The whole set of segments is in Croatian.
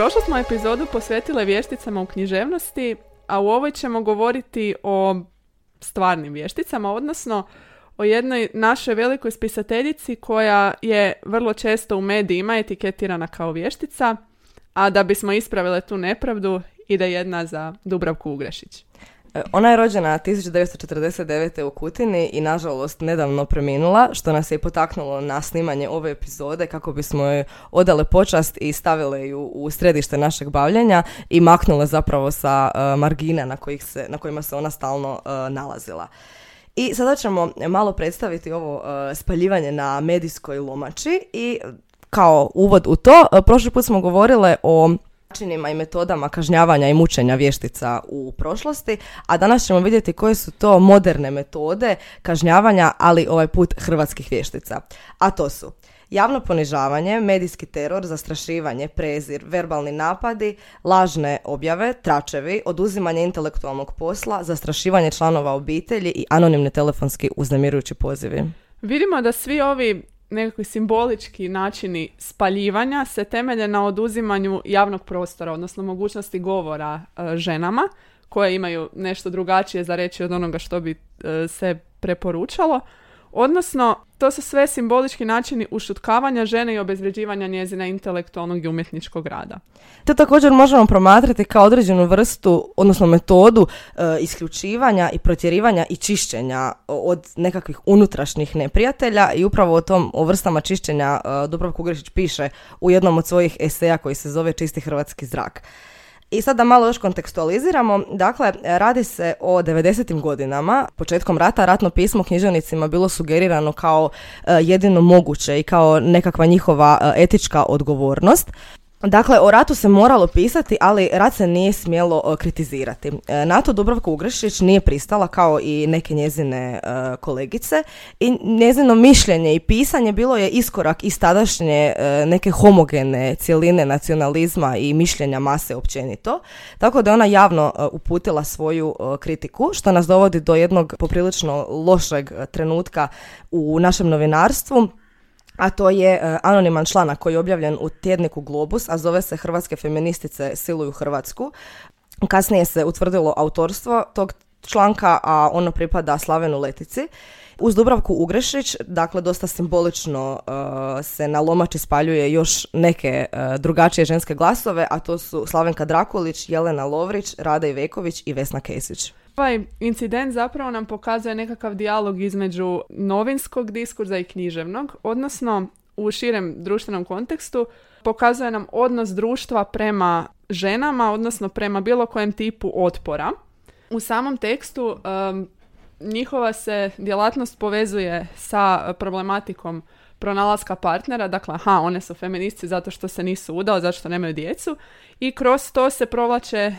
Prošlu smo epizodu posvetile vješticama u književnosti, a u ovoj ćemo govoriti o stvarnim vješticama, odnosno o jednoj našoj velikoj spisateljici koja je vrlo često u medijima etiketirana kao vještica, a da bismo ispravile tu nepravdu ide jedna za Dubravku Ugrešić. E, ona je rođena 1949. u Kutini i nažalost nedavno preminula, što nas je potaknulo na snimanje ove epizode kako bismo joj odale počast i stavile ju u središte našeg bavljenja i maknule zapravo sa uh, margina na, kojih se, na kojima se ona stalno uh, nalazila. I sada ćemo malo predstaviti ovo uh, spaljivanje na medijskoj lomači i kao uvod u to, prošli put smo govorile o načinima i metodama kažnjavanja i mučenja vještica u prošlosti, a danas ćemo vidjeti koje su to moderne metode kažnjavanja, ali ovaj put hrvatskih vještica. A to su javno ponižavanje, medijski teror, zastrašivanje, prezir, verbalni napadi, lažne objave, tračevi, oduzimanje intelektualnog posla, zastrašivanje članova obitelji i anonimni telefonski uznemirujući pozivi. Vidimo da svi ovi nekakvi simbolički načini spaljivanja se temelje na oduzimanju javnog prostora, odnosno mogućnosti govora e, ženama koje imaju nešto drugačije za reći od onoga što bi e, se preporučalo. Odnosno, to su sve simbolički načini ušutkavanja žene i obezvređivanja njezina intelektualnog i umjetničkog rada. To također možemo promatrati kao određenu vrstu, odnosno metodu e, isključivanja i protjerivanja i čišćenja od nekakvih unutrašnjih neprijatelja i upravo o tom o vrstama čišćenja e, Dubravko Ugrešić piše u jednom od svojih eseja koji se zove Čisti hrvatski zrak. I sad da malo još kontekstualiziramo, dakle, radi se o 90. godinama, početkom rata, ratno pismo književnicima bilo sugerirano kao e, jedino moguće i kao nekakva njihova e, etička odgovornost. Dakle, o ratu se moralo pisati, ali rat se nije smjelo kritizirati. E, na to Dubravka Ugrešić nije pristala kao i neke njezine e, kolegice i njezino mišljenje i pisanje bilo je iskorak iz tadašnje e, neke homogene cjeline nacionalizma i mišljenja mase općenito. Tako da je ona javno uputila svoju kritiku, što nas dovodi do jednog poprilično lošeg trenutka u našem novinarstvu a to je e, anoniman članak koji je objavljen u tjedniku Globus, a zove se Hrvatske feministice siluju Hrvatsku. Kasnije se utvrdilo autorstvo tog članka, a ono pripada Slavenu Letici. Uz Dubravku Ugrešić, dakle dosta simbolično uh, se na lomači spaljuje još neke uh, drugačije ženske glasove, a to su Slavenka Drakulić, Jelena Lovrić, Rada Iveković i Vesna Kesić. Ovaj incident zapravo nam pokazuje nekakav dijalog između novinskog diskurza i književnog, odnosno u širem društvenom kontekstu pokazuje nam odnos društva prema ženama, odnosno prema bilo kojem tipu otpora. U samom tekstu njihova se djelatnost povezuje sa problematikom pronalaska partnera, dakle, aha, one su feministi zato što se nisu udali, zato što nemaju djecu i kroz to se provlače e,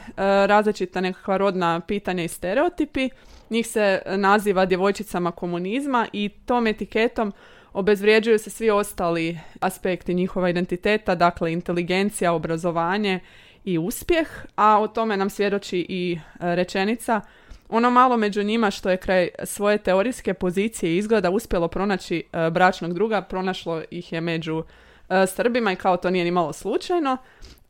različita nekakva rodna pitanja i stereotipi. Njih se naziva djevojčicama komunizma i tom etiketom obezvrijeđuju se svi ostali aspekti njihova identiteta, dakle inteligencija, obrazovanje i uspjeh, a o tome nam svjedoči i e, rečenica ono malo među njima što je kraj svoje teorijske pozicije izgleda uspjelo pronaći e, bračnog druga, pronašlo ih je među e, Srbima i kao to nije ni malo slučajno.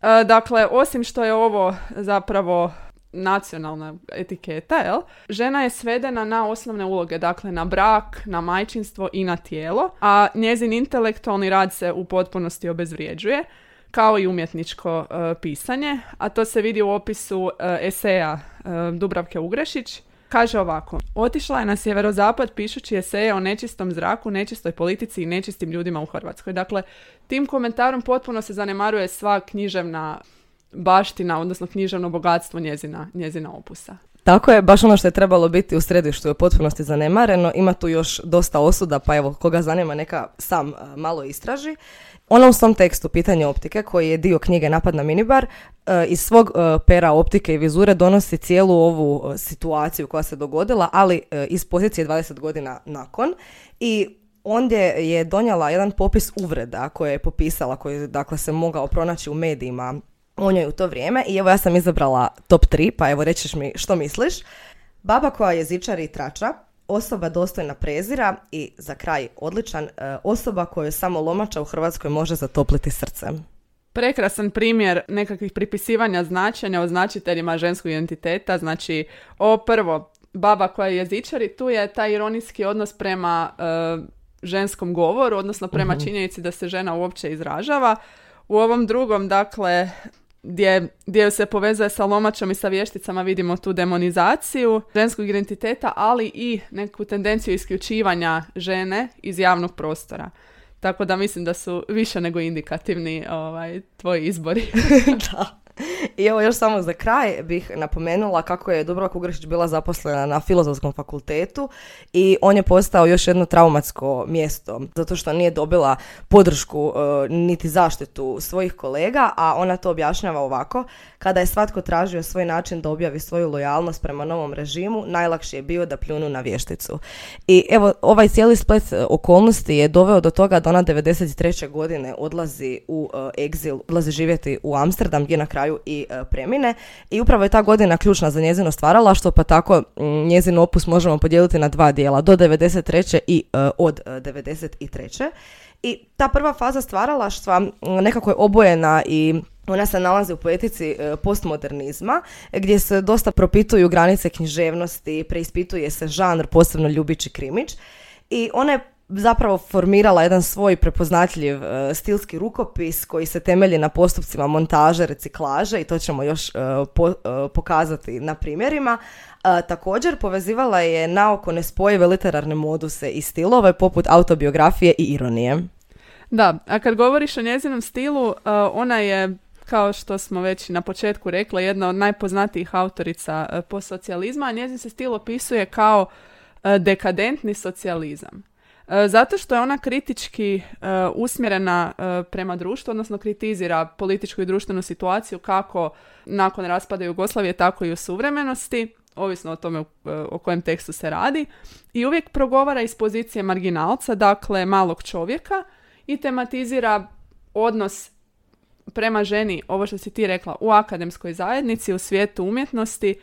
E, dakle, osim što je ovo zapravo nacionalna etiketa, jel? žena je svedena na osnovne uloge, dakle na brak, na majčinstvo i na tijelo, a njezin intelektualni rad se u potpunosti obezvrijeđuje kao i umjetničko pisanje, a to se vidi u opisu eseja E, Dubravke Ugrešić. Kaže ovako, otišla je na sjeverozapad pišući eseje o nečistom zraku, nečistoj politici i nečistim ljudima u Hrvatskoj. Dakle, tim komentarom potpuno se zanemaruje sva književna baština, odnosno književno bogatstvo njezina, njezina opusa. Tako je, baš ono što je trebalo biti u središtu je u potpunosti zanemareno. Ima tu još dosta osuda, pa evo, koga zanima neka sam e, malo istraži. Ona u svom tekstu Pitanje optike, koji je dio knjige Napad na minibar, e, iz svog e, pera optike i vizure donosi cijelu ovu situaciju koja se dogodila, ali iz pozicije 20 godina nakon. I ondje je donijela jedan popis uvreda koje je popisala, koji dakle, se mogao pronaći u medijima o njoj u to vrijeme i evo ja sam izabrala top 3, pa evo rećeš mi što misliš. Baba koja je zičari i trača, osoba dostojna prezira i za kraj odličan, e, osoba koju samo lomača u Hrvatskoj može zatopliti srce. prekrasan primjer nekakvih pripisivanja značenja o značiteljima ženskog identiteta. Znači, o prvo, baba koja je jezičari, tu je taj ironijski odnos prema e, ženskom govoru, odnosno prema mhm. činjenici da se žena uopće izražava. U ovom drugom, dakle, gdje, gdje se povezuje sa lomačom i sa vješticama vidimo tu demonizaciju ženskog identiteta, ali i neku tendenciju isključivanja žene iz javnog prostora. Tako da mislim da su više nego indikativni ovaj, tvoji izbori. da. I evo još samo za kraj bih napomenula kako je Dubravka Ugrešić bila zaposlena na filozofskom fakultetu i on je postao još jedno traumatsko mjesto zato što nije dobila podršku e, niti zaštitu svojih kolega, a ona to objašnjava ovako. Kada je svatko tražio svoj način da objavi svoju lojalnost prema novom režimu, najlakši je bio da pljunu na vješticu. I evo, ovaj cijeli splet e, okolnosti je doveo do toga da ona 93. godine odlazi u uh, egzil, odlazi živjeti u Amsterdam gdje na kraju i uh, premine. I upravo je ta godina ključna za njezino stvaralaštvo, pa tako njezin opus možemo podijeliti na dva dijela, do 93. i uh, od 93. I ta prva faza stvaralaštva nekako je obojena i ona se nalazi u poetici e, postmodernizma, gdje se dosta propituju granice književnosti, preispituje se žanr, posebno ljubići krimić. I ona je zapravo formirala jedan svoj prepoznatljiv e, stilski rukopis koji se temelji na postupcima montaže, reciklaže i to ćemo još e, pokazati na primjerima. također povezivala je naoko nespojive literarne moduse i stilove poput autobiografije i ironije. Da, a kad govoriš o njezinom stilu, ona je kao što smo već na početku rekla, jedna od najpoznatijih autorica e, postsocijalizma, a njezin se stil opisuje kao e, dekadentni socijalizam. E, zato što je ona kritički usmjerena prema društvu, odnosno kritizira političku i društvenu situaciju kako nakon raspada Jugoslavije, tako i u suvremenosti, ovisno o tome o kojem tekstu se radi, i uvijek progovara iz pozicije marginalca, dakle malog čovjeka, i tematizira odnos prema ženi, ovo što si ti rekla, u akademskoj zajednici, u svijetu umjetnosti,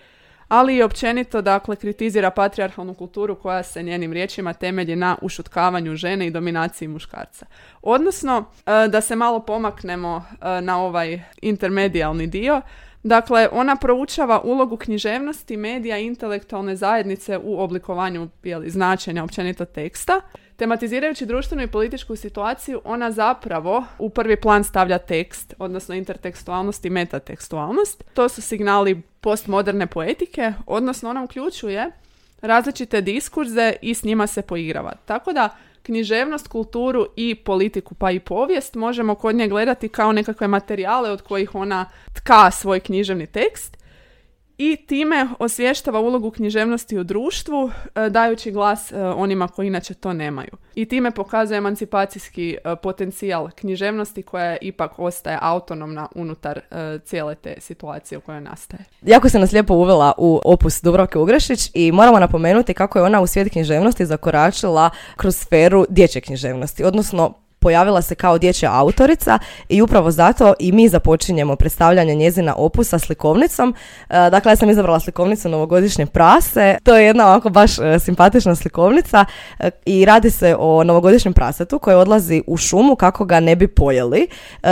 ali i općenito, dakle, kritizira patrijarhalnu kulturu koja se njenim riječima temelji na ušutkavanju žene i dominaciji muškarca. Odnosno, e, da se malo pomaknemo e, na ovaj intermedijalni dio, Dakle, ona proučava ulogu književnosti, medija i intelektualne zajednice u oblikovanju jeli, značenja općenito teksta. Tematizirajući društvenu i političku situaciju, ona zapravo u prvi plan stavlja tekst, odnosno intertekstualnost i metatekstualnost. To su signali postmoderne poetike, odnosno ona uključuje različite diskurze i s njima se poigrava. Tako da književnost, kulturu i politiku pa i povijest možemo kod nje gledati kao nekakve materijale od kojih ona tka svoj književni tekst i time osvještava ulogu književnosti u društvu e, dajući glas e, onima koji inače to nemaju. I time pokazuje emancipacijski e, potencijal književnosti koja ipak ostaje autonomna unutar cijele te situacije u kojoj nastaje. Jako se nas lijepo uvela u opus Dubravke Ugrešić i moramo napomenuti kako je ona u svijet književnosti zakoračila kroz sferu dječje književnosti, odnosno pojavila se kao dječja autorica i upravo zato i mi započinjemo predstavljanje njezina opusa slikovnicom. E, dakle, ja sam izabrala slikovnicu novogodišnje prase. To je jedna ovako baš e, simpatična slikovnica e, i radi se o novogodišnjem prasetu koji odlazi u šumu kako ga ne bi pojeli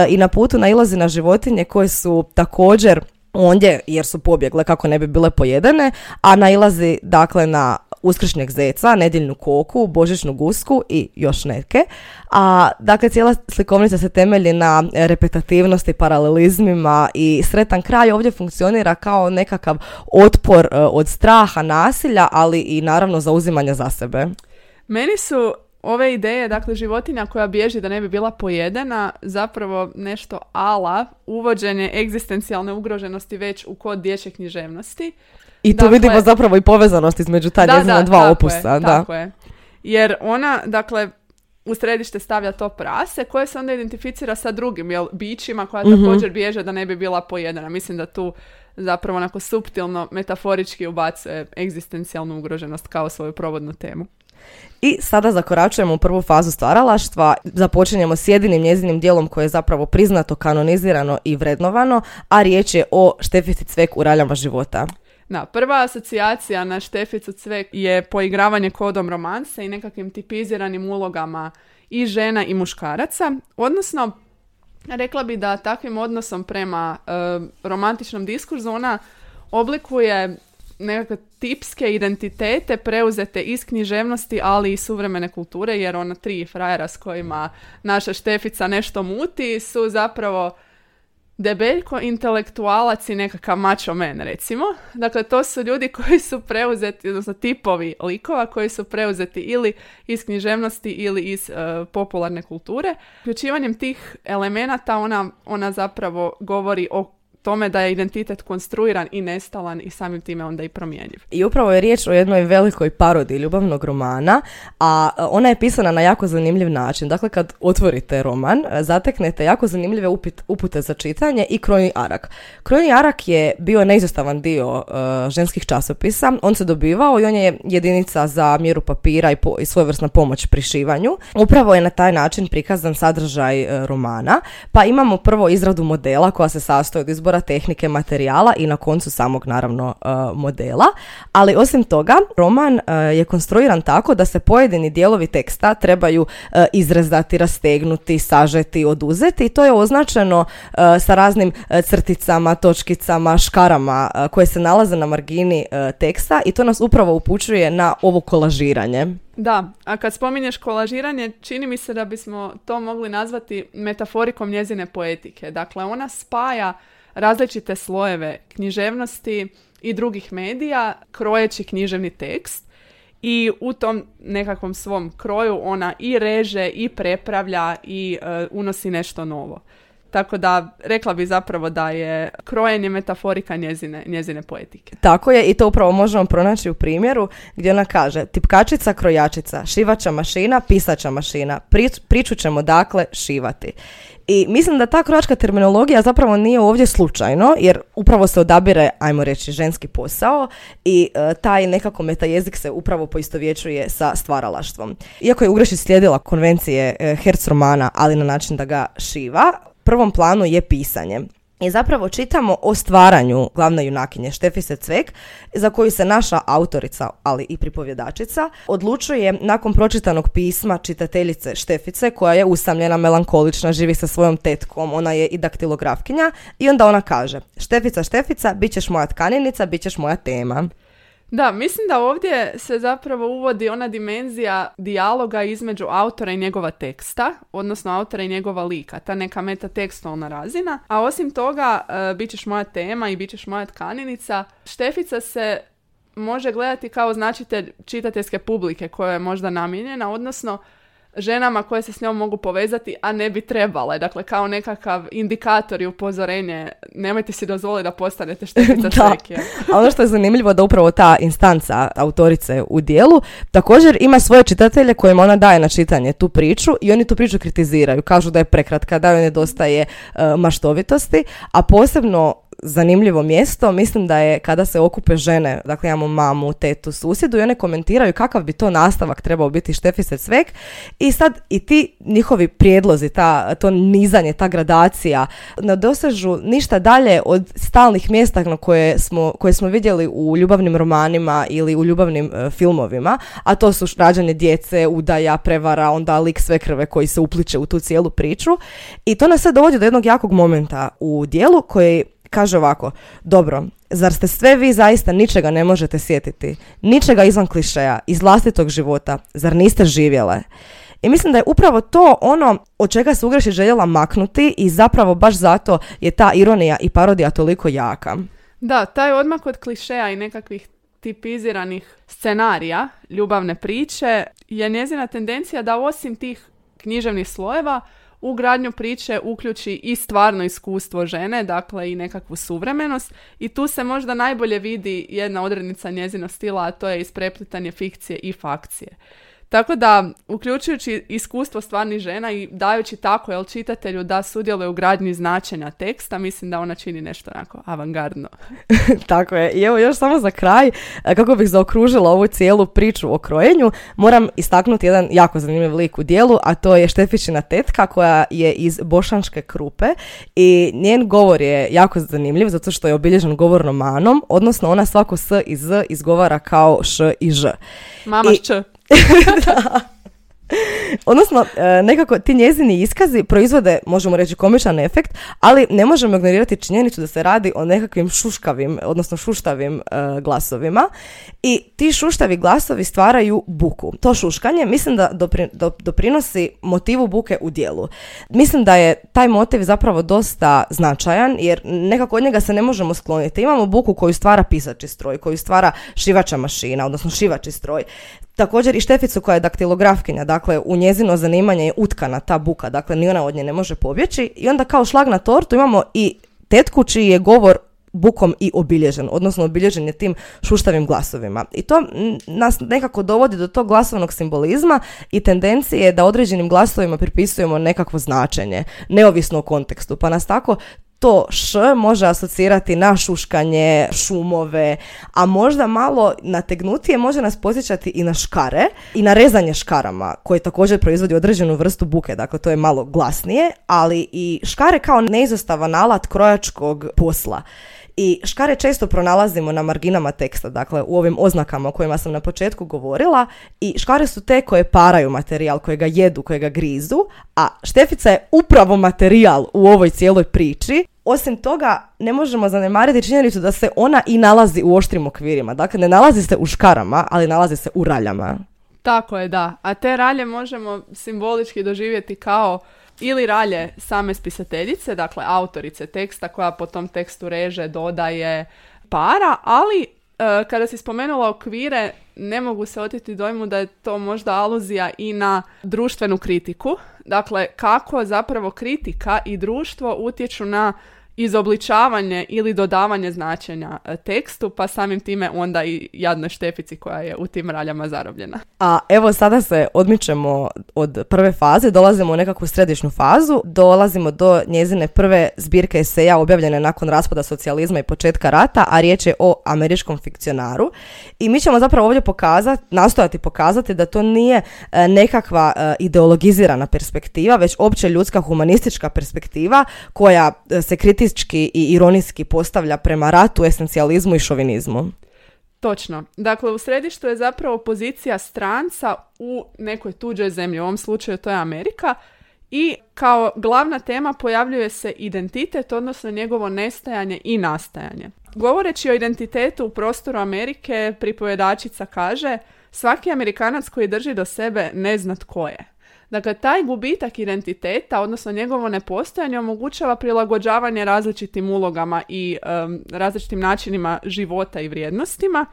i na putu nailazi na životinje koje su također ondje jer su pobjegle kako ne bi bile pojedene, a nailazi dakle na uskršnjeg zeca, nedjeljnu koku, božićnu gusku i još neke. A dakle cijela slikovnica se temelji na repetativnosti, paralelizmima i sretan kraj ovdje funkcionira kao nekakav otpor e, od straha, nasilja, ali i naravno zauzimanja za sebe. Meni su ove ideje, dakle životinja koja bježi da ne bi bila pojedena, zapravo nešto ala uvođenje egzistencijalne ugroženosti već u kod dječje književnosti. I tu dakle, vidimo zapravo i povezanost između ta njezina dva tako opusa. Je, da. Tako je. Jer ona, dakle, u središte stavlja to prase koje se onda identificira sa drugim jel, bićima koja mm također bježe da ne bi bila pojedena. Mislim da tu zapravo onako suptilno, metaforički ubacuje egzistencijalnu ugroženost kao svoju provodnu temu. I sada zakoračujemo u prvu fazu stvaralaštva, započinjemo s jedinim njezinim dijelom koje je zapravo priznato, kanonizirano i vrednovano, a riječ je o Štefici Cvek u raljama života. Da, prva asocijacija na Šteficu Cvek je poigravanje kodom romanse i nekakvim tipiziranim ulogama i žena i muškaraca, odnosno Rekla bi da takvim odnosom prema e, romantičnom diskurzu ona oblikuje nekakve tipske identitete preuzete iz književnosti, ali i suvremene kulture, jer ona tri frajera s kojima naša Štefica nešto muti su zapravo debeljko intelektualac i nekakav macho men, recimo. Dakle, to su ljudi koji su preuzeti, odnosno tipovi likova koji su preuzeti ili iz književnosti ili iz e, popularne kulture. Uključivanjem tih elemenata ona, ona zapravo govori o tome da je identitet konstruiran i nestalan i samim time onda i promjenjiv. I upravo je riječ o jednoj velikoj parodi ljubavnog romana, a ona je pisana na jako zanimljiv način. Dakle, kad otvorite roman, zateknete jako zanimljive upute za čitanje i Krojni arak. Krojni arak je bio neizostavan dio uh, ženskih časopisa. On se dobivao i on je jedinica za mjeru papira i, po, i svojevrsna pomoć pri šivanju. Upravo je na taj način prikazan sadržaj uh, romana, pa imamo prvo izradu modela koja se sastoji od izbora tehnike, materijala i na koncu samog naravno e, modela. Ali osim toga, roman e, je konstruiran tako da se pojedini dijelovi teksta trebaju e, izrezati, rastegnuti, sažeti, oduzeti i to je označeno sa raznim crticama, točkicama, škarama koje se nalaze na margini teksta i to nas upravo upućuje na ovo kolažiranje. Da, a kad spominješ kolažiranje, čini mi se da bismo to mogli nazvati metaforikom njezine poetike. Dakle, ona spaja različite slojeve književnosti i drugih medija krojeći književni tekst i u tom nekakvom svom kroju ona i reže i prepravlja i e, unosi nešto novo. Tako da rekla bi zapravo da je krojenje metaforika njezine, njezine poetike. Tako je i to upravo možemo pronaći u primjeru gdje ona kaže tipkačica, krojačica, šivača mašina, pisača mašina. priču ćemo dakle šivati. I mislim da ta krojačka terminologija zapravo nije ovdje slučajno, jer upravo se odabire, ajmo reći, ženski posao i e, taj nekako metajezik se upravo poistovjećuje sa stvaralaštvom. Iako je Ugrešić slijedila konvencije e, Herc romana, ali na način da ga šiva, prvom planu je pisanje. I zapravo čitamo o stvaranju glavne junakinje Štefise Cvek, za koju se naša autorica, ali i pripovjedačica, odlučuje nakon pročitanog pisma čitateljice Štefice, koja je usamljena, melankolična, živi sa svojom tetkom, ona je i daktilografkinja, i onda ona kaže, Štefica, Štefica, bit ćeš moja tkaninica, bit ćeš moja tema. Da, mislim da ovdje se zapravo uvodi ona dimenzija dijaloga između autora i njegova teksta, odnosno autora i njegova lika, ta neka metatekstualna razina. A osim toga, uh, bit ćeš moja tema i bit ćeš moja tkaninica. Štefica se može gledati kao značitelj čitateljske publike koja je možda namijenjena, odnosno ženama koje se s njom mogu povezati, a ne bi trebale. Dakle, kao nekakav indikator i upozorenje, nemojte si dozvoliti da postanete štetica da. A ono što je zanimljivo da upravo ta instanca autorice u dijelu također ima svoje čitatelje kojima ona daje na čitanje tu priču i oni tu priču kritiziraju. Kažu da je prekratka, da joj nedostaje uh, maštovitosti, a posebno zanimljivo mjesto, mislim da je kada se okupe žene, dakle imamo mamu, tetu, susjedu i one komentiraju kakav bi to nastavak trebao biti Štefise Cvek. I sad i ti njihovi prijedlozi, ta, to nizanje, ta gradacija ne dosežu ništa dalje od stalnih mjesta na koje smo, koje smo vidjeli u ljubavnim romanima ili u ljubavnim e, filmovima, a to su rađanje djece, udaja, prevara, onda lik sve krve koji se upliče u tu cijelu priču. I to nas sve dovodi do jednog jakog momenta u dijelu koji Kaže ovako, dobro, zar ste sve vi zaista ničega ne možete sjetiti? Ničega izvan klišeja, iz vlastitog života, zar niste živjele? I mislim da je upravo to ono od čega se Ugrešić željela maknuti i zapravo baš zato je ta ironija i parodija toliko jaka. Da, taj odmak od klišeja i nekakvih tipiziranih scenarija ljubavne priče je njezina tendencija da osim tih književnih slojeva u gradnju priče uključi i stvarno iskustvo žene, dakle i nekakvu suvremenost i tu se možda najbolje vidi jedna odrednica njezinog stila, a to je ispreplitanje fikcije i fakcije. Tako da, uključujući iskustvo stvarnih žena i dajući tako jel, čitatelju da sudjeluje u gradnji značenja teksta, mislim da ona čini nešto onako avangardno. tako je. I evo još samo za kraj, e, kako bih zaokružila ovu cijelu priču o krojenju, moram istaknuti jedan jako zanimljiv lik u dijelu, a to je Štefičina tetka koja je iz Bošanške krupe i njen govor je jako zanimljiv zato što je obilježen govornom manom, odnosno ona svako s i z izgovara kao š i ž. Mama I, da. Odnosno, e, nekako ti njezini iskazi proizvode, možemo reći, komičan efekt, ali ne možemo ignorirati činjenicu da se radi o nekakvim šuškavim, odnosno šuštavim e, glasovima i ti šuštavi glasovi stvaraju buku. To šuškanje mislim da doprinosi motivu buke u dijelu. Mislim da je taj motiv zapravo dosta značajan jer nekako od njega se ne možemo skloniti. Imamo buku koju stvara pisači stroj, koju stvara šivača mašina, odnosno šivači stroj. Također i Šteficu koja je daktilografkinja, dakle u njezino zanimanje je utkana ta buka, dakle ni ona od nje ne može pobjeći i onda kao šlag na tortu imamo i tetku čiji je govor bukom i obilježen, odnosno obilježen je tim šuštavim glasovima. I to nas nekako dovodi do tog glasovnog simbolizma i tendencije da određenim glasovima pripisujemo nekakvo značenje, neovisno o kontekstu. Pa nas tako to š može asocirati na šuškanje, šumove, a možda malo nategnutije može nas posjećati i na škare i na rezanje škarama, koje također proizvodi određenu vrstu buke, dakle to je malo glasnije, ali i škare kao neizostavan alat krojačkog posla. I škare često pronalazimo na marginama teksta, dakle u ovim oznakama o kojima sam na početku govorila i škare su te koje paraju materijal, koje ga jedu, koje ga grizu, a štefica je upravo materijal u ovoj cijeloj priči. Osim toga, ne možemo zanemariti činjenicu da se ona i nalazi u oštrim okvirima. Dakle, ne nalazi se u škarama, ali nalazi se u raljama. Tako je, da. A te ralje možemo simbolički doživjeti kao ili ralje same spisateljice, dakle autorice teksta koja po tom tekstu reže, dodaje, para, ali e, kada si spomenula okvire, ne mogu se oteti dojmu da je to možda aluzija i na društvenu kritiku. Dakle, kako zapravo kritika i društvo utječu na izobličavanje ili dodavanje značenja e, tekstu, pa samim time onda i jadnoj štefici koja je u tim raljama zarobljena. A evo sada se odmičemo od prve faze, dolazimo u nekakvu središnju fazu, dolazimo do njezine prve zbirke eseja objavljene nakon raspada socijalizma i početka rata, a riječ je o američkom fikcionaru. I mi ćemo zapravo ovdje pokazati, nastojati pokazati da to nije e, nekakva e, ideologizirana perspektiva, već opće ljudska humanistička perspektiva koja se kriti i ironijski postavlja prema ratu, esencijalizmu i šovinizmu. Točno. Dakle, u središtu je zapravo pozicija stranca u nekoj tuđoj zemlji. U ovom slučaju to je Amerika. I kao glavna tema pojavljuje se identitet, odnosno njegovo nestajanje i nastajanje. Govoreći o identitetu u prostoru Amerike, pripovedačica kaže svaki Amerikanac koji drži do sebe ne zna tko je. Dakle, taj gubitak identiteta, odnosno njegovo nepostojanje, omogućava prilagođavanje različitim ulogama i različitim načinima života i vrijednostima.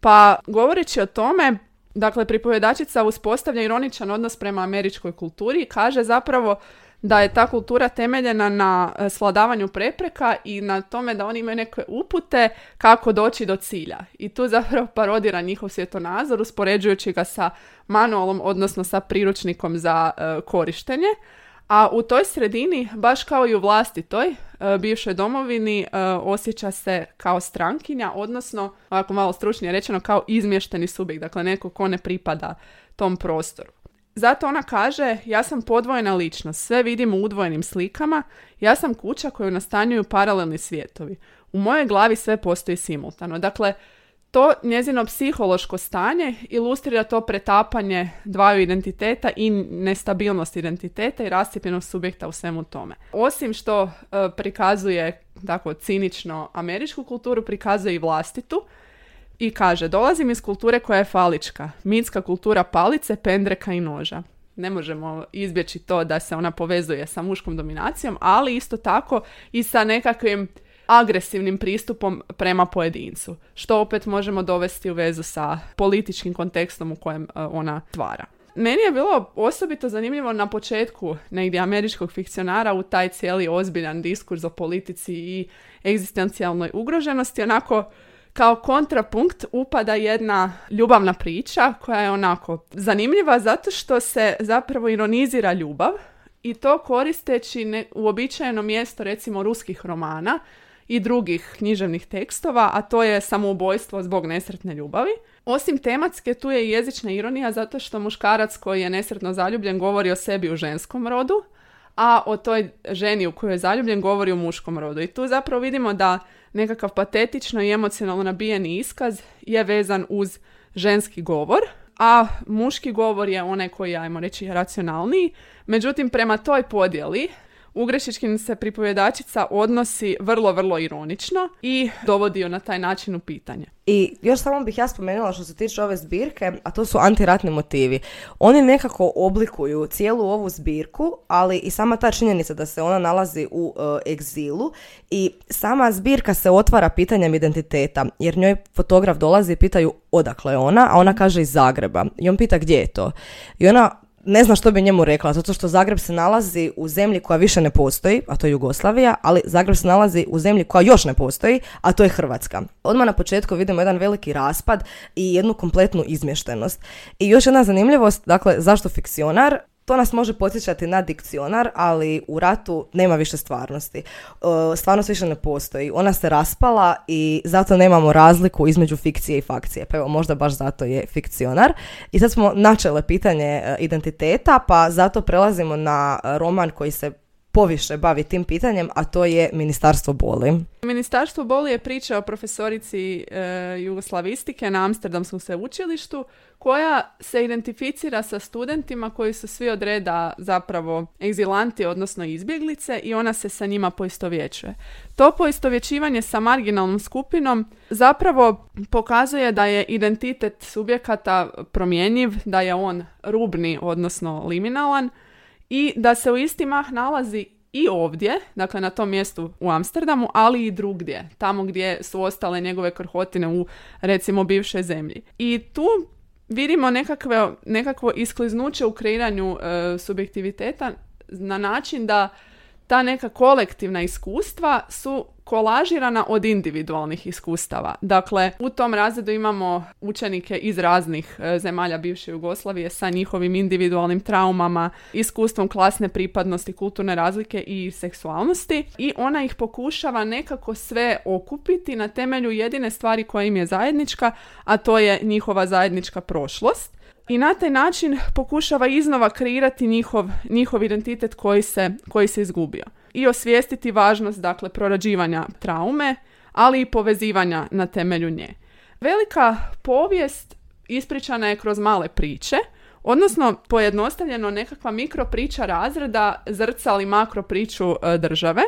Pa, govoreći o tome, dakle, pripovedačica uspostavlja ironičan odnos prema američkoj kulturi i kaže zapravo da je ta kultura temeljena na e, sladavanju prepreka i na tome da oni imaju neke upute kako doći do cilja. I tu zapravo parodira njihov svjetonazor uspoređujući ga sa manualom, odnosno sa priručnikom za e, korištenje. A u toj sredini, baš kao i u vlastitoj uh, bivšoj domovini, osjeća se kao strankinja, odnosno, ovako malo stručnije rečeno, kao izmješteni subjekt, dakle neko ko ne pripada tom prostoru. Zato ona kaže, ja sam podvojena ličnost, sve vidim u udvojenim slikama, ja sam kuća koju nastanjuju paralelni svijetovi. U mojoj glavi sve postoji simultano. Dakle, to njezino psihološko stanje ilustrira to pretapanje dvaju identiteta i nestabilnost identiteta i rascijepljenost subjekta u svemu tome. Osim što e, prikazuje tako cinično američku kulturu, prikazuje i vlastitu, i kaže, dolazim iz kulture koja je falička, mitska kultura palice, pendreka i noža. Ne možemo izbjeći to da se ona povezuje sa muškom dominacijom, ali isto tako i sa nekakvim agresivnim pristupom prema pojedincu, što opet možemo dovesti u vezu sa političkim kontekstom u kojem e, ona tvara. Meni je bilo osobito zanimljivo na početku negdje američkog fikcionara u taj cijeli ozbiljan diskurs o politici i egzistencijalnoj ugroženosti, onako kao kontrapunkt upada jedna ljubavna priča koja je onako zanimljiva zato što se zapravo ironizira ljubav i to koristeći ne, uobičajeno mjesto recimo ruskih romana i drugih književnih tekstova, a to je samoubojstvo zbog nesretne ljubavi. Osim tematske, tu je i jezična ironija zato što muškarac koji je nesretno zaljubljen govori o sebi u ženskom rodu, a o toj ženi u kojoj je zaljubljen govori o muškom rodu. I tu zapravo vidimo da nekakav patetično i emocionalno nabijeni iskaz je vezan uz ženski govor, a muški govor je onaj koji ajmo reći, racionalniji. Međutim, prema toj podjeli Ugrešičkin se pripovjedačica odnosi vrlo, vrlo ironično i dovodi ju na taj način u pitanje. I još samo bih ja spomenula što se tiče ove zbirke, a to su antiratni motivi. Oni nekako oblikuju cijelu ovu zbirku, ali i sama ta činjenica da se ona nalazi u e, egzilu i sama zbirka se otvara pitanjem identiteta, jer njoj fotograf dolazi i pitaju odakle je ona, a ona kaže iz Zagreba. I on pita gdje je to. I ona ne zna što bi njemu rekla, zato što Zagreb se nalazi u zemlji koja više ne postoji, a to je Jugoslavija, ali Zagreb se nalazi u zemlji koja još ne postoji, a to je Hrvatska. Odmah na početku vidimo jedan veliki raspad i jednu kompletnu izmještenost. I još jedna zanimljivost, dakle, zašto fikcionar? To nas može podsjećati na dikcionar, ali u ratu nema više stvarnosti. E, stvarnost više ne postoji. Ona se raspala i zato nemamo razliku između fikcije i fakcije. Pa evo, možda baš zato je fikcionar. I sad smo načele pitanje e, identiteta, pa zato prelazimo na roman koji se poviše bavi tim pitanjem, a to je Ministarstvo boli. Ministarstvo boli je priča o profesorici e, jugoslavistike na Amsterdamskom sveučilištu koja se identificira sa studentima koji su svi od reda zapravo egzilanti, odnosno izbjeglice i ona se sa njima poistovjećuje. To poistovjećivanje sa marginalnom skupinom zapravo pokazuje da je identitet subjekata promjenjiv, da je on rubni, odnosno liminalan, i da se u isti mah nalazi i ovdje, dakle na tom mjestu u Amsterdamu, ali i drugdje, tamo gdje su ostale njegove krhotine u recimo bivšoj zemlji. I tu vidimo nekakve, nekakvo iskliznuće u kreiranju e, subjektiviteta na način da ta neka kolektivna iskustva su kolažirana od individualnih iskustava. Dakle, u tom razredu imamo učenike iz raznih e, zemalja bivše Jugoslavije sa njihovim individualnim traumama, iskustvom klasne pripadnosti, kulturne razlike i seksualnosti i ona ih pokušava nekako sve okupiti na temelju jedine stvari koja im je zajednička, a to je njihova zajednička prošlost i na taj način pokušava iznova kreirati njihov, njihov identitet koji se, koji se izgubio. I osvijestiti važnost dakle prorađivanja traume, ali i povezivanja na temelju nje. Velika povijest ispričana je kroz male priče, odnosno pojednostavljeno nekakva mikro priča razreda zrcali makro priču e, države,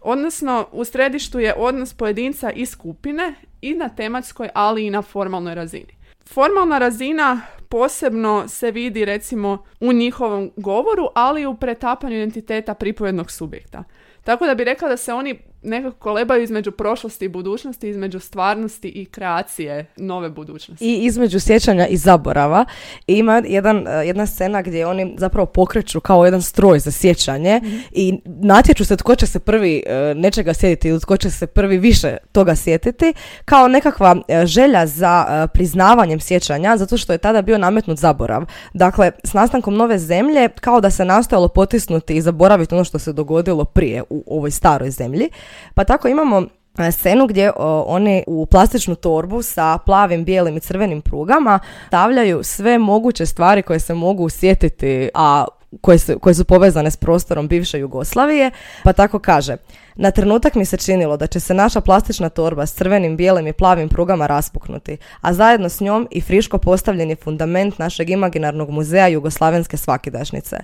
odnosno u središtu je odnos pojedinca i skupine i na tematskoj, ali i na formalnoj razini. Formalna razina posebno se vidi recimo u njihovom govoru, ali i u pretapanju identiteta pripovednog subjekta. Tako da bi rekla da se oni nekako kolebaju između prošlosti i budućnosti, između stvarnosti i kreacije nove budućnosti. I između sjećanja i zaborava. I ima jedan, e, jedna scena gdje oni zapravo pokreću kao jedan stroj za sjećanje mhm. i natječu se tko će se prvi e, nečega sjetiti ili tko će se prvi više toga sjetiti kao nekakva e, želja za priznavanjem sjećanja zato što je tada bio nametnut zaborav. Dakle, s nastankom nove zemlje kao da se nastojalo potisnuti i zaboraviti ono što se dogodilo prije u ovoj staroj zemlji. Pa tako imamo e, scenu gdje oni u plastičnu torbu sa plavim, bijelim i crvenim prugama stavljaju sve moguće stvari koje se mogu usjetiti, a koje su, koje su povezane s prostorom bivše Jugoslavije, pa tako kaže Na trenutak mi se činilo da će se naša plastična torba s crvenim, bijelim i plavim prugama raspuknuti, a zajedno s njom i friško postavljeni fundament našeg imaginarnog muzeja jugoslavenske svakidašnice.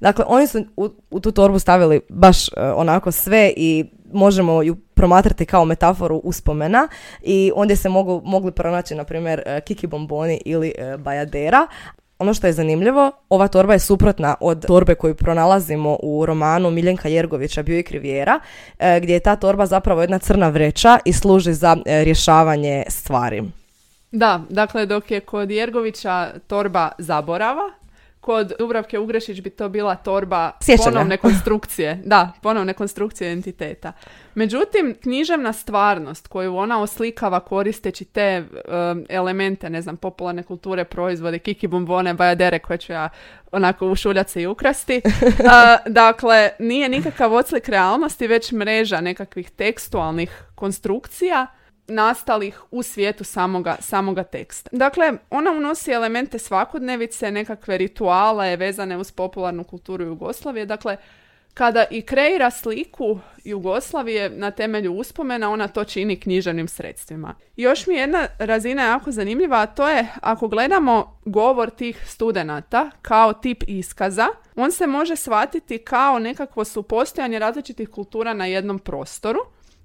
Dakle, oni su u, u tu torbu stavili baš uh, onako sve i možemo ju promatrati kao metaforu uspomena i ondje se mogu, mogli pronaći, na primjer, uh, kiki bomboni ili uh, bajadera, ono što je zanimljivo, ova torba je suprotna od torbe koju pronalazimo u romanu Miljenka Jergovića Bio i krivijera, e, gdje je ta torba zapravo jedna crna vreća i služi za e, rješavanje stvari. Da, dakle dok je kod Jergovića torba zaborava, kod Dubravke Ugrešić bi to bila torba Sjećanja. ponovne konstrukcije. Da, ponovne konstrukcije identiteta. Međutim, književna stvarnost koju ona oslikava koristeći te um, elemente, ne znam, popularne kulture, proizvode, kiki bombone, bajadere koje ću ja onako ušuljati se i ukrasti. dakle, nije nikakav odslik realnosti, već mreža nekakvih tekstualnih konstrukcija nastalih u svijetu samoga, samoga teksta. Dakle, ona unosi elemente svakodnevice, nekakve rituale vezane uz popularnu kulturu Jugoslavije. Dakle, kada i kreira sliku Jugoslavije na temelju uspomena, ona to čini književnim sredstvima. Još mi jedna razina jako zanimljiva, a to je ako gledamo govor tih studenata kao tip iskaza, on se može shvatiti kao nekakvo supostojanje različitih kultura na jednom prostoru,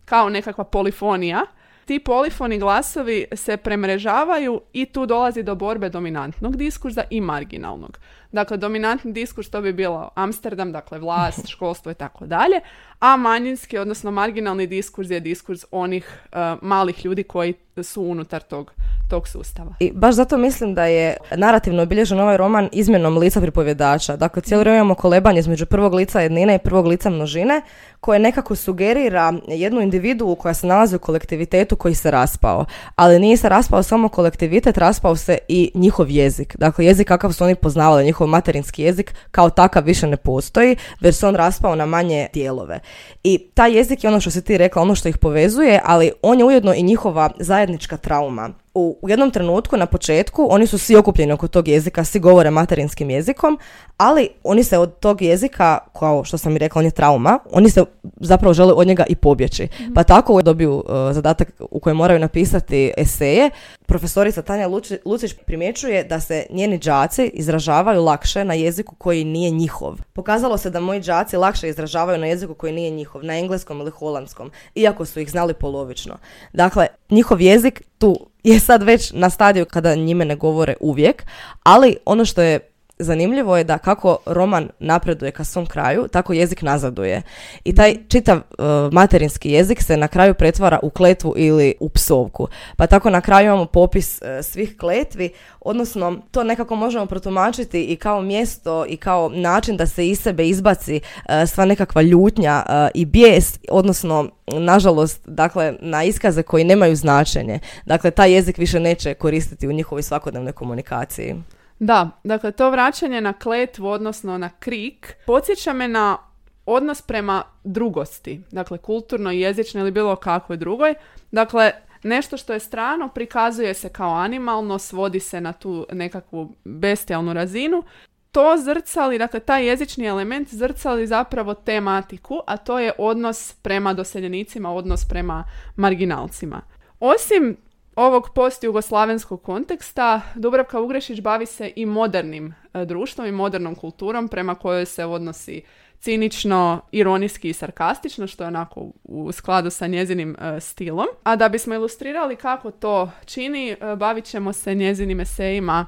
kao nekakva polifonija, ti polifoni glasovi se premrežavaju i tu dolazi do borbe dominantnog diskurza i marginalnog. Dakle, dominantni diskurs to bi bilo Amsterdam, dakle vlast, školstvo i tako dalje, a manjinski, odnosno marginalni diskurs je diskurs onih uh, malih ljudi koji su unutar tog, tog sustava. I baš zato mislim da je narativno obilježen ovaj roman izmjenom lica pripovjedača. Dakle, cijelo vrijeme imamo kolebanje između prvog lica jednine i prvog lica množine, koje nekako sugerira jednu individu koja se nalazi u kolektivitetu koji se raspao. Ali nije se raspao samo kolektivitet, raspao se i njihov jezik. Dakle, jezik kakav su oni poznavali, njihov materinski jezik kao takav više ne postoji, već se on raspao na manje dijelove. I taj jezik je ono što si ti rekla, ono što ih povezuje, ali on je ujedno i njihova zajednička trauma u, jednom trenutku na početku oni su svi okupljeni oko tog jezika, svi govore materinskim jezikom, ali oni se od tog jezika, kao što sam i rekla, on je trauma, oni se zapravo žele od njega i pobjeći. mm Pa tako dobiju uh, zadatak u kojem moraju napisati eseje. Profesorica Tanja Lucić primjećuje da se njeni đaci izražavaju lakše na jeziku koji nije njihov. Pokazalo se da moji đaci lakše izražavaju na jeziku koji nije njihov, na engleskom ili holandskom, iako su ih znali polovično. Dakle, njihov jezik tu je sad već na stadiju kada njime ne govore uvijek, ali ono što je zanimljivo je da kako roman napreduje ka svom kraju, tako jezik nazaduje. I taj čitav uh, materinski jezik se na kraju pretvara u kletvu ili u psovku. Pa tako na kraju imamo popis uh, svih kletvi, odnosno to nekako možemo protumačiti i kao mjesto i kao način da se iz sebe izbaci uh, sva nekakva ljutnja i bijes, odnosno nažalost, dakle, na iskaze koji nemaju značenje. Dakle, taj jezik više neće koristiti u njihovoj svakodnevnoj komunikaciji. Da, dakle to vraćanje na kletvu, odnosno na krik, podsjeća me na odnos prema drugosti, dakle kulturno, jezično ili bilo kakvoj drugoj. Dakle, nešto što je strano prikazuje se kao animalno, svodi se na tu nekakvu bestijalnu razinu. To zrcali, dakle taj jezični element zrcali zapravo tematiku, a to je odnos prema doseljenicima, odnos prema marginalcima. Osim ovog post-jugoslavenskog konteksta Dubravka Ugrešić bavi se i modernim e, društvom i modernom kulturom prema kojoj se odnosi cinično, ironijski i sarkastično, što je onako u skladu sa njezinim e, stilom. A da bismo ilustrirali kako to čini, e, bavit ćemo se njezinim esejima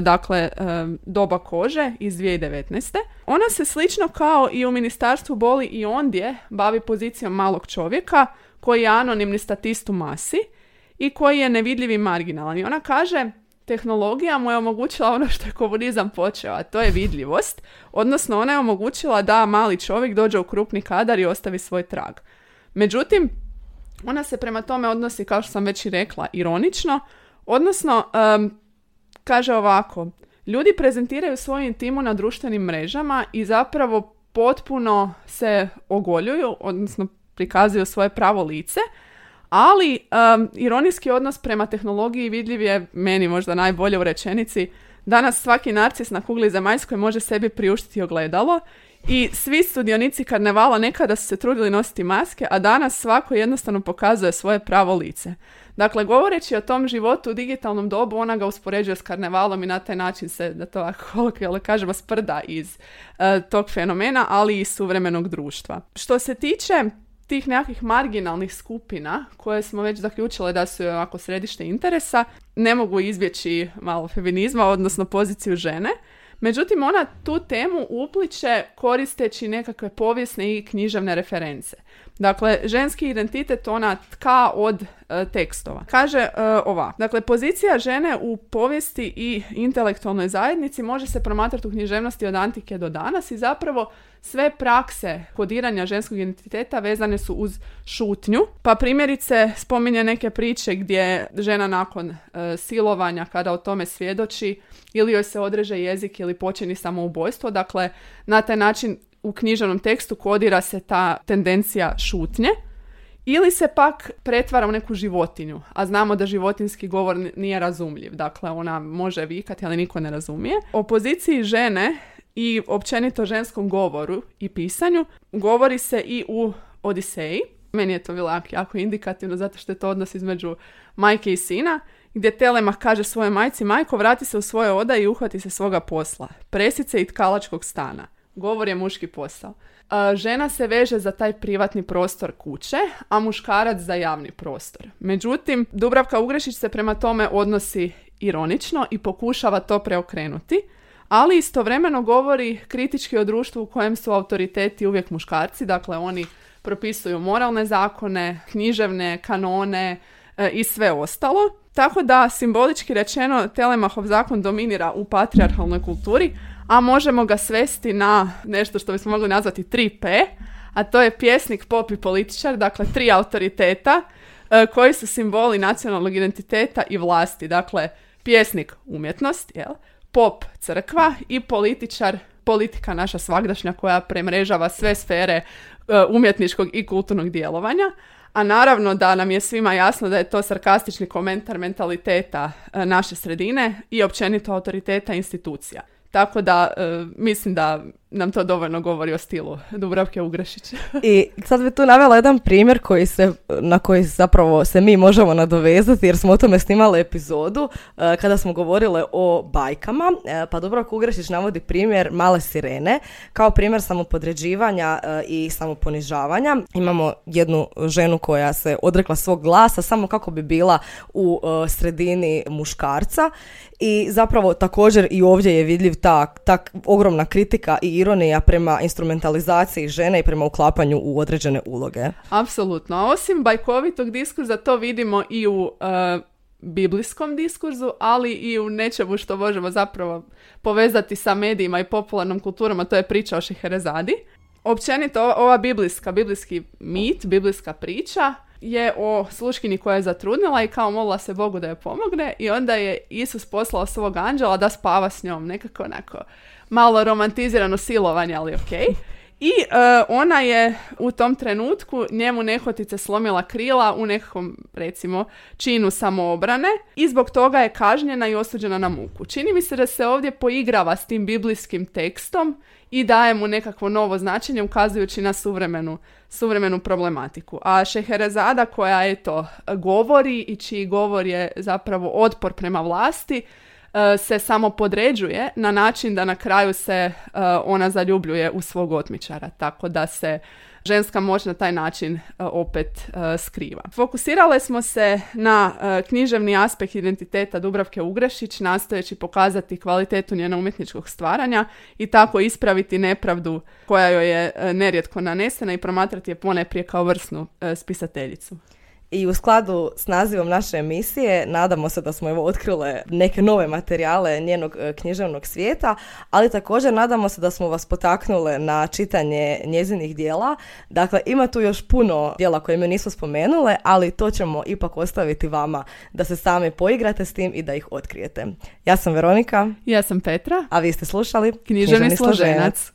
dakle, Doba kože iz 2019. Ona se slično kao i u Ministarstvu boli i ondje bavi pozicijom malog čovjeka koji je anonimni statist u masi i koji je nevidljiv i marginalan. I ona kaže, tehnologija mu je omogućila ono što je komunizam počeo, a to je vidljivost. Odnosno, ona je omogućila da mali čovjek dođe u krupni kadar i ostavi svoj trag. Međutim, ona se prema tome odnosi, kao što sam već i rekla, ironično. Odnosno, kaže ovako, ljudi prezentiraju svoju intimu na društvenim mrežama i zapravo potpuno se ogoljuju, odnosno prikazuju svoje pravo lice, ali um, ironijski odnos prema tehnologiji vidljiv je meni možda najbolje u rečenici. Danas svaki narcis na kugli zemaljskoj može sebi priuštiti ogledalo i svi sudionici karnevala nekada su se trudili nositi maske, a danas svako jednostavno pokazuje svoje pravo lice. Dakle, govoreći o tom životu u digitalnom dobu, ona ga uspoređuje s karnevalom i na taj način se, da to ovako kolokvijalno kažemo, sprda iz uh, tog fenomena, ali i suvremenog društva. Što se tiče tih nekakvih marginalnih skupina koje smo već zaključile da su ovako središte interesa ne mogu izbjeći malo feminizma, odnosno poziciju žene. Međutim, ona tu temu upliče koristeći nekakve povijesne i književne reference. Dakle, ženski identitet ona tka od e, tekstova. Kaže e, ova, dakle, pozicija žene u povijesti i intelektualnoj zajednici može se promatrati u književnosti od antike do danas i zapravo sve prakse kodiranja ženskog identiteta vezane su uz šutnju. Pa primjerice spominje neke priče gdje žena nakon e, silovanja kada o tome svjedoči ili joj se odreže jezik ili počini samoubojstvo. Dakle, na taj način u književnom tekstu kodira se ta tendencija šutnje ili se pak pretvara u neku životinju, a znamo da životinski govor nije razumljiv, dakle ona može vikati, ali niko ne razumije. O poziciji žene i općenito ženskom govoru i pisanju govori se i u Odiseji. Meni je to bilo jako indikativno zato što je to odnos između majke i sina gdje Telema kaže svoje majci Majko vrati se u svoje oda i uhvati se svoga posla. Presice i tkalačkog stana. Govor je muški posao. Žena se veže za taj privatni prostor kuće, a muškarac za javni prostor. Međutim, Dubravka Ugrešić se prema tome odnosi ironično i pokušava to preokrenuti, ali istovremeno govori kritički o društvu u kojem su autoriteti uvijek muškarci, dakle oni propisuju moralne zakone, književne kanone e, i sve ostalo. Tako da, simbolički rečeno, Telemahov zakon dominira u patriarhalnoj kulturi, a možemo ga svesti na nešto što bismo mogli nazvati 3P, a to je pjesnik, pop i političar, dakle tri autoriteta e, koji su simboli nacionalnog identiteta i vlasti. Dakle, pjesnik umjetnost, jel? Pop crkva i političar politika naša svagdašnja koja premrežava sve sfere e, umjetničkog i kulturnog djelovanja. A naravno da nam je svima jasno da je to sarkastični komentar mentaliteta e, naše sredine i općenito autoriteta institucija. Tako da e, mislim da nam to dovoljno govori o stilu Dubravke Ugrešić. I sad bi tu navela jedan primjer koji se, na koji zapravo se mi možemo nadovezati jer smo o tome snimali epizodu e, kada smo govorile o bajkama. E, pa Dubravka Ugrešić navodi primjer Male sirene kao primjer samopodređivanja i samoponižavanja. Imamo jednu ženu koja se odrekla svog glasa samo kako bi bila u sredini muškarca i zapravo također i ovdje je vidljiv ta, ta ogromna kritika i ironija prema instrumentalizaciji žene i prema uklapanju u određene uloge. Apsolutno. Osim bajkovitog diskurza to vidimo i u uh, biblijskom diskurzu, ali i u nečemu što možemo zapravo povezati sa medijima i popularnom kulturom, to je priča o Šiherezadi. Općenito ova biblijska, biblijski mit, biblijska priča je o sluškini koja je zatrudnila i kao molila se Bogu da je pomogne i onda je Isus poslao svog anđela da spava s njom. Nekako onako malo romantizirano silovanje, ali ok. I e, ona je u tom trenutku njemu nehotice slomila krila u nekom, recimo, činu samoobrane i zbog toga je kažnjena i osuđena na muku. Čini mi se da se ovdje poigrava s tim biblijskim tekstom i daje mu nekakvo novo značenje ukazujući na suvremenu, suvremenu problematiku. A Šeherezada koja eto govori i čiji govor je zapravo otpor prema vlasti, se samo podređuje na način da na kraju se e, ona zaljubljuje u svog otmičara. Tako da se ženska moć na taj način e, opet e, skriva. Fokusirale smo se na e, književni aspekt identiteta Dubravke Ugrešić, nastojeći pokazati kvalitetu njena umjetničkog stvaranja i tako ispraviti nepravdu koja joj je nerijetko nanesena i promatrati je poneprije kao vrsnu spisateljicu. I u skladu s nazivom naše emisije nadamo se da smo evo otkrile neke nove materijale njenog e, književnog svijeta, ali također nadamo se da smo vas potaknule na čitanje njezinih dijela. Dakle, ima tu još puno dijela koje mi nismo spomenule, ali to ćemo ipak ostaviti vama da se sami poigrate s tim i da ih otkrijete. Ja sam Veronika. Ja sam Petra. A vi ste slušali Književni, Književni složenac.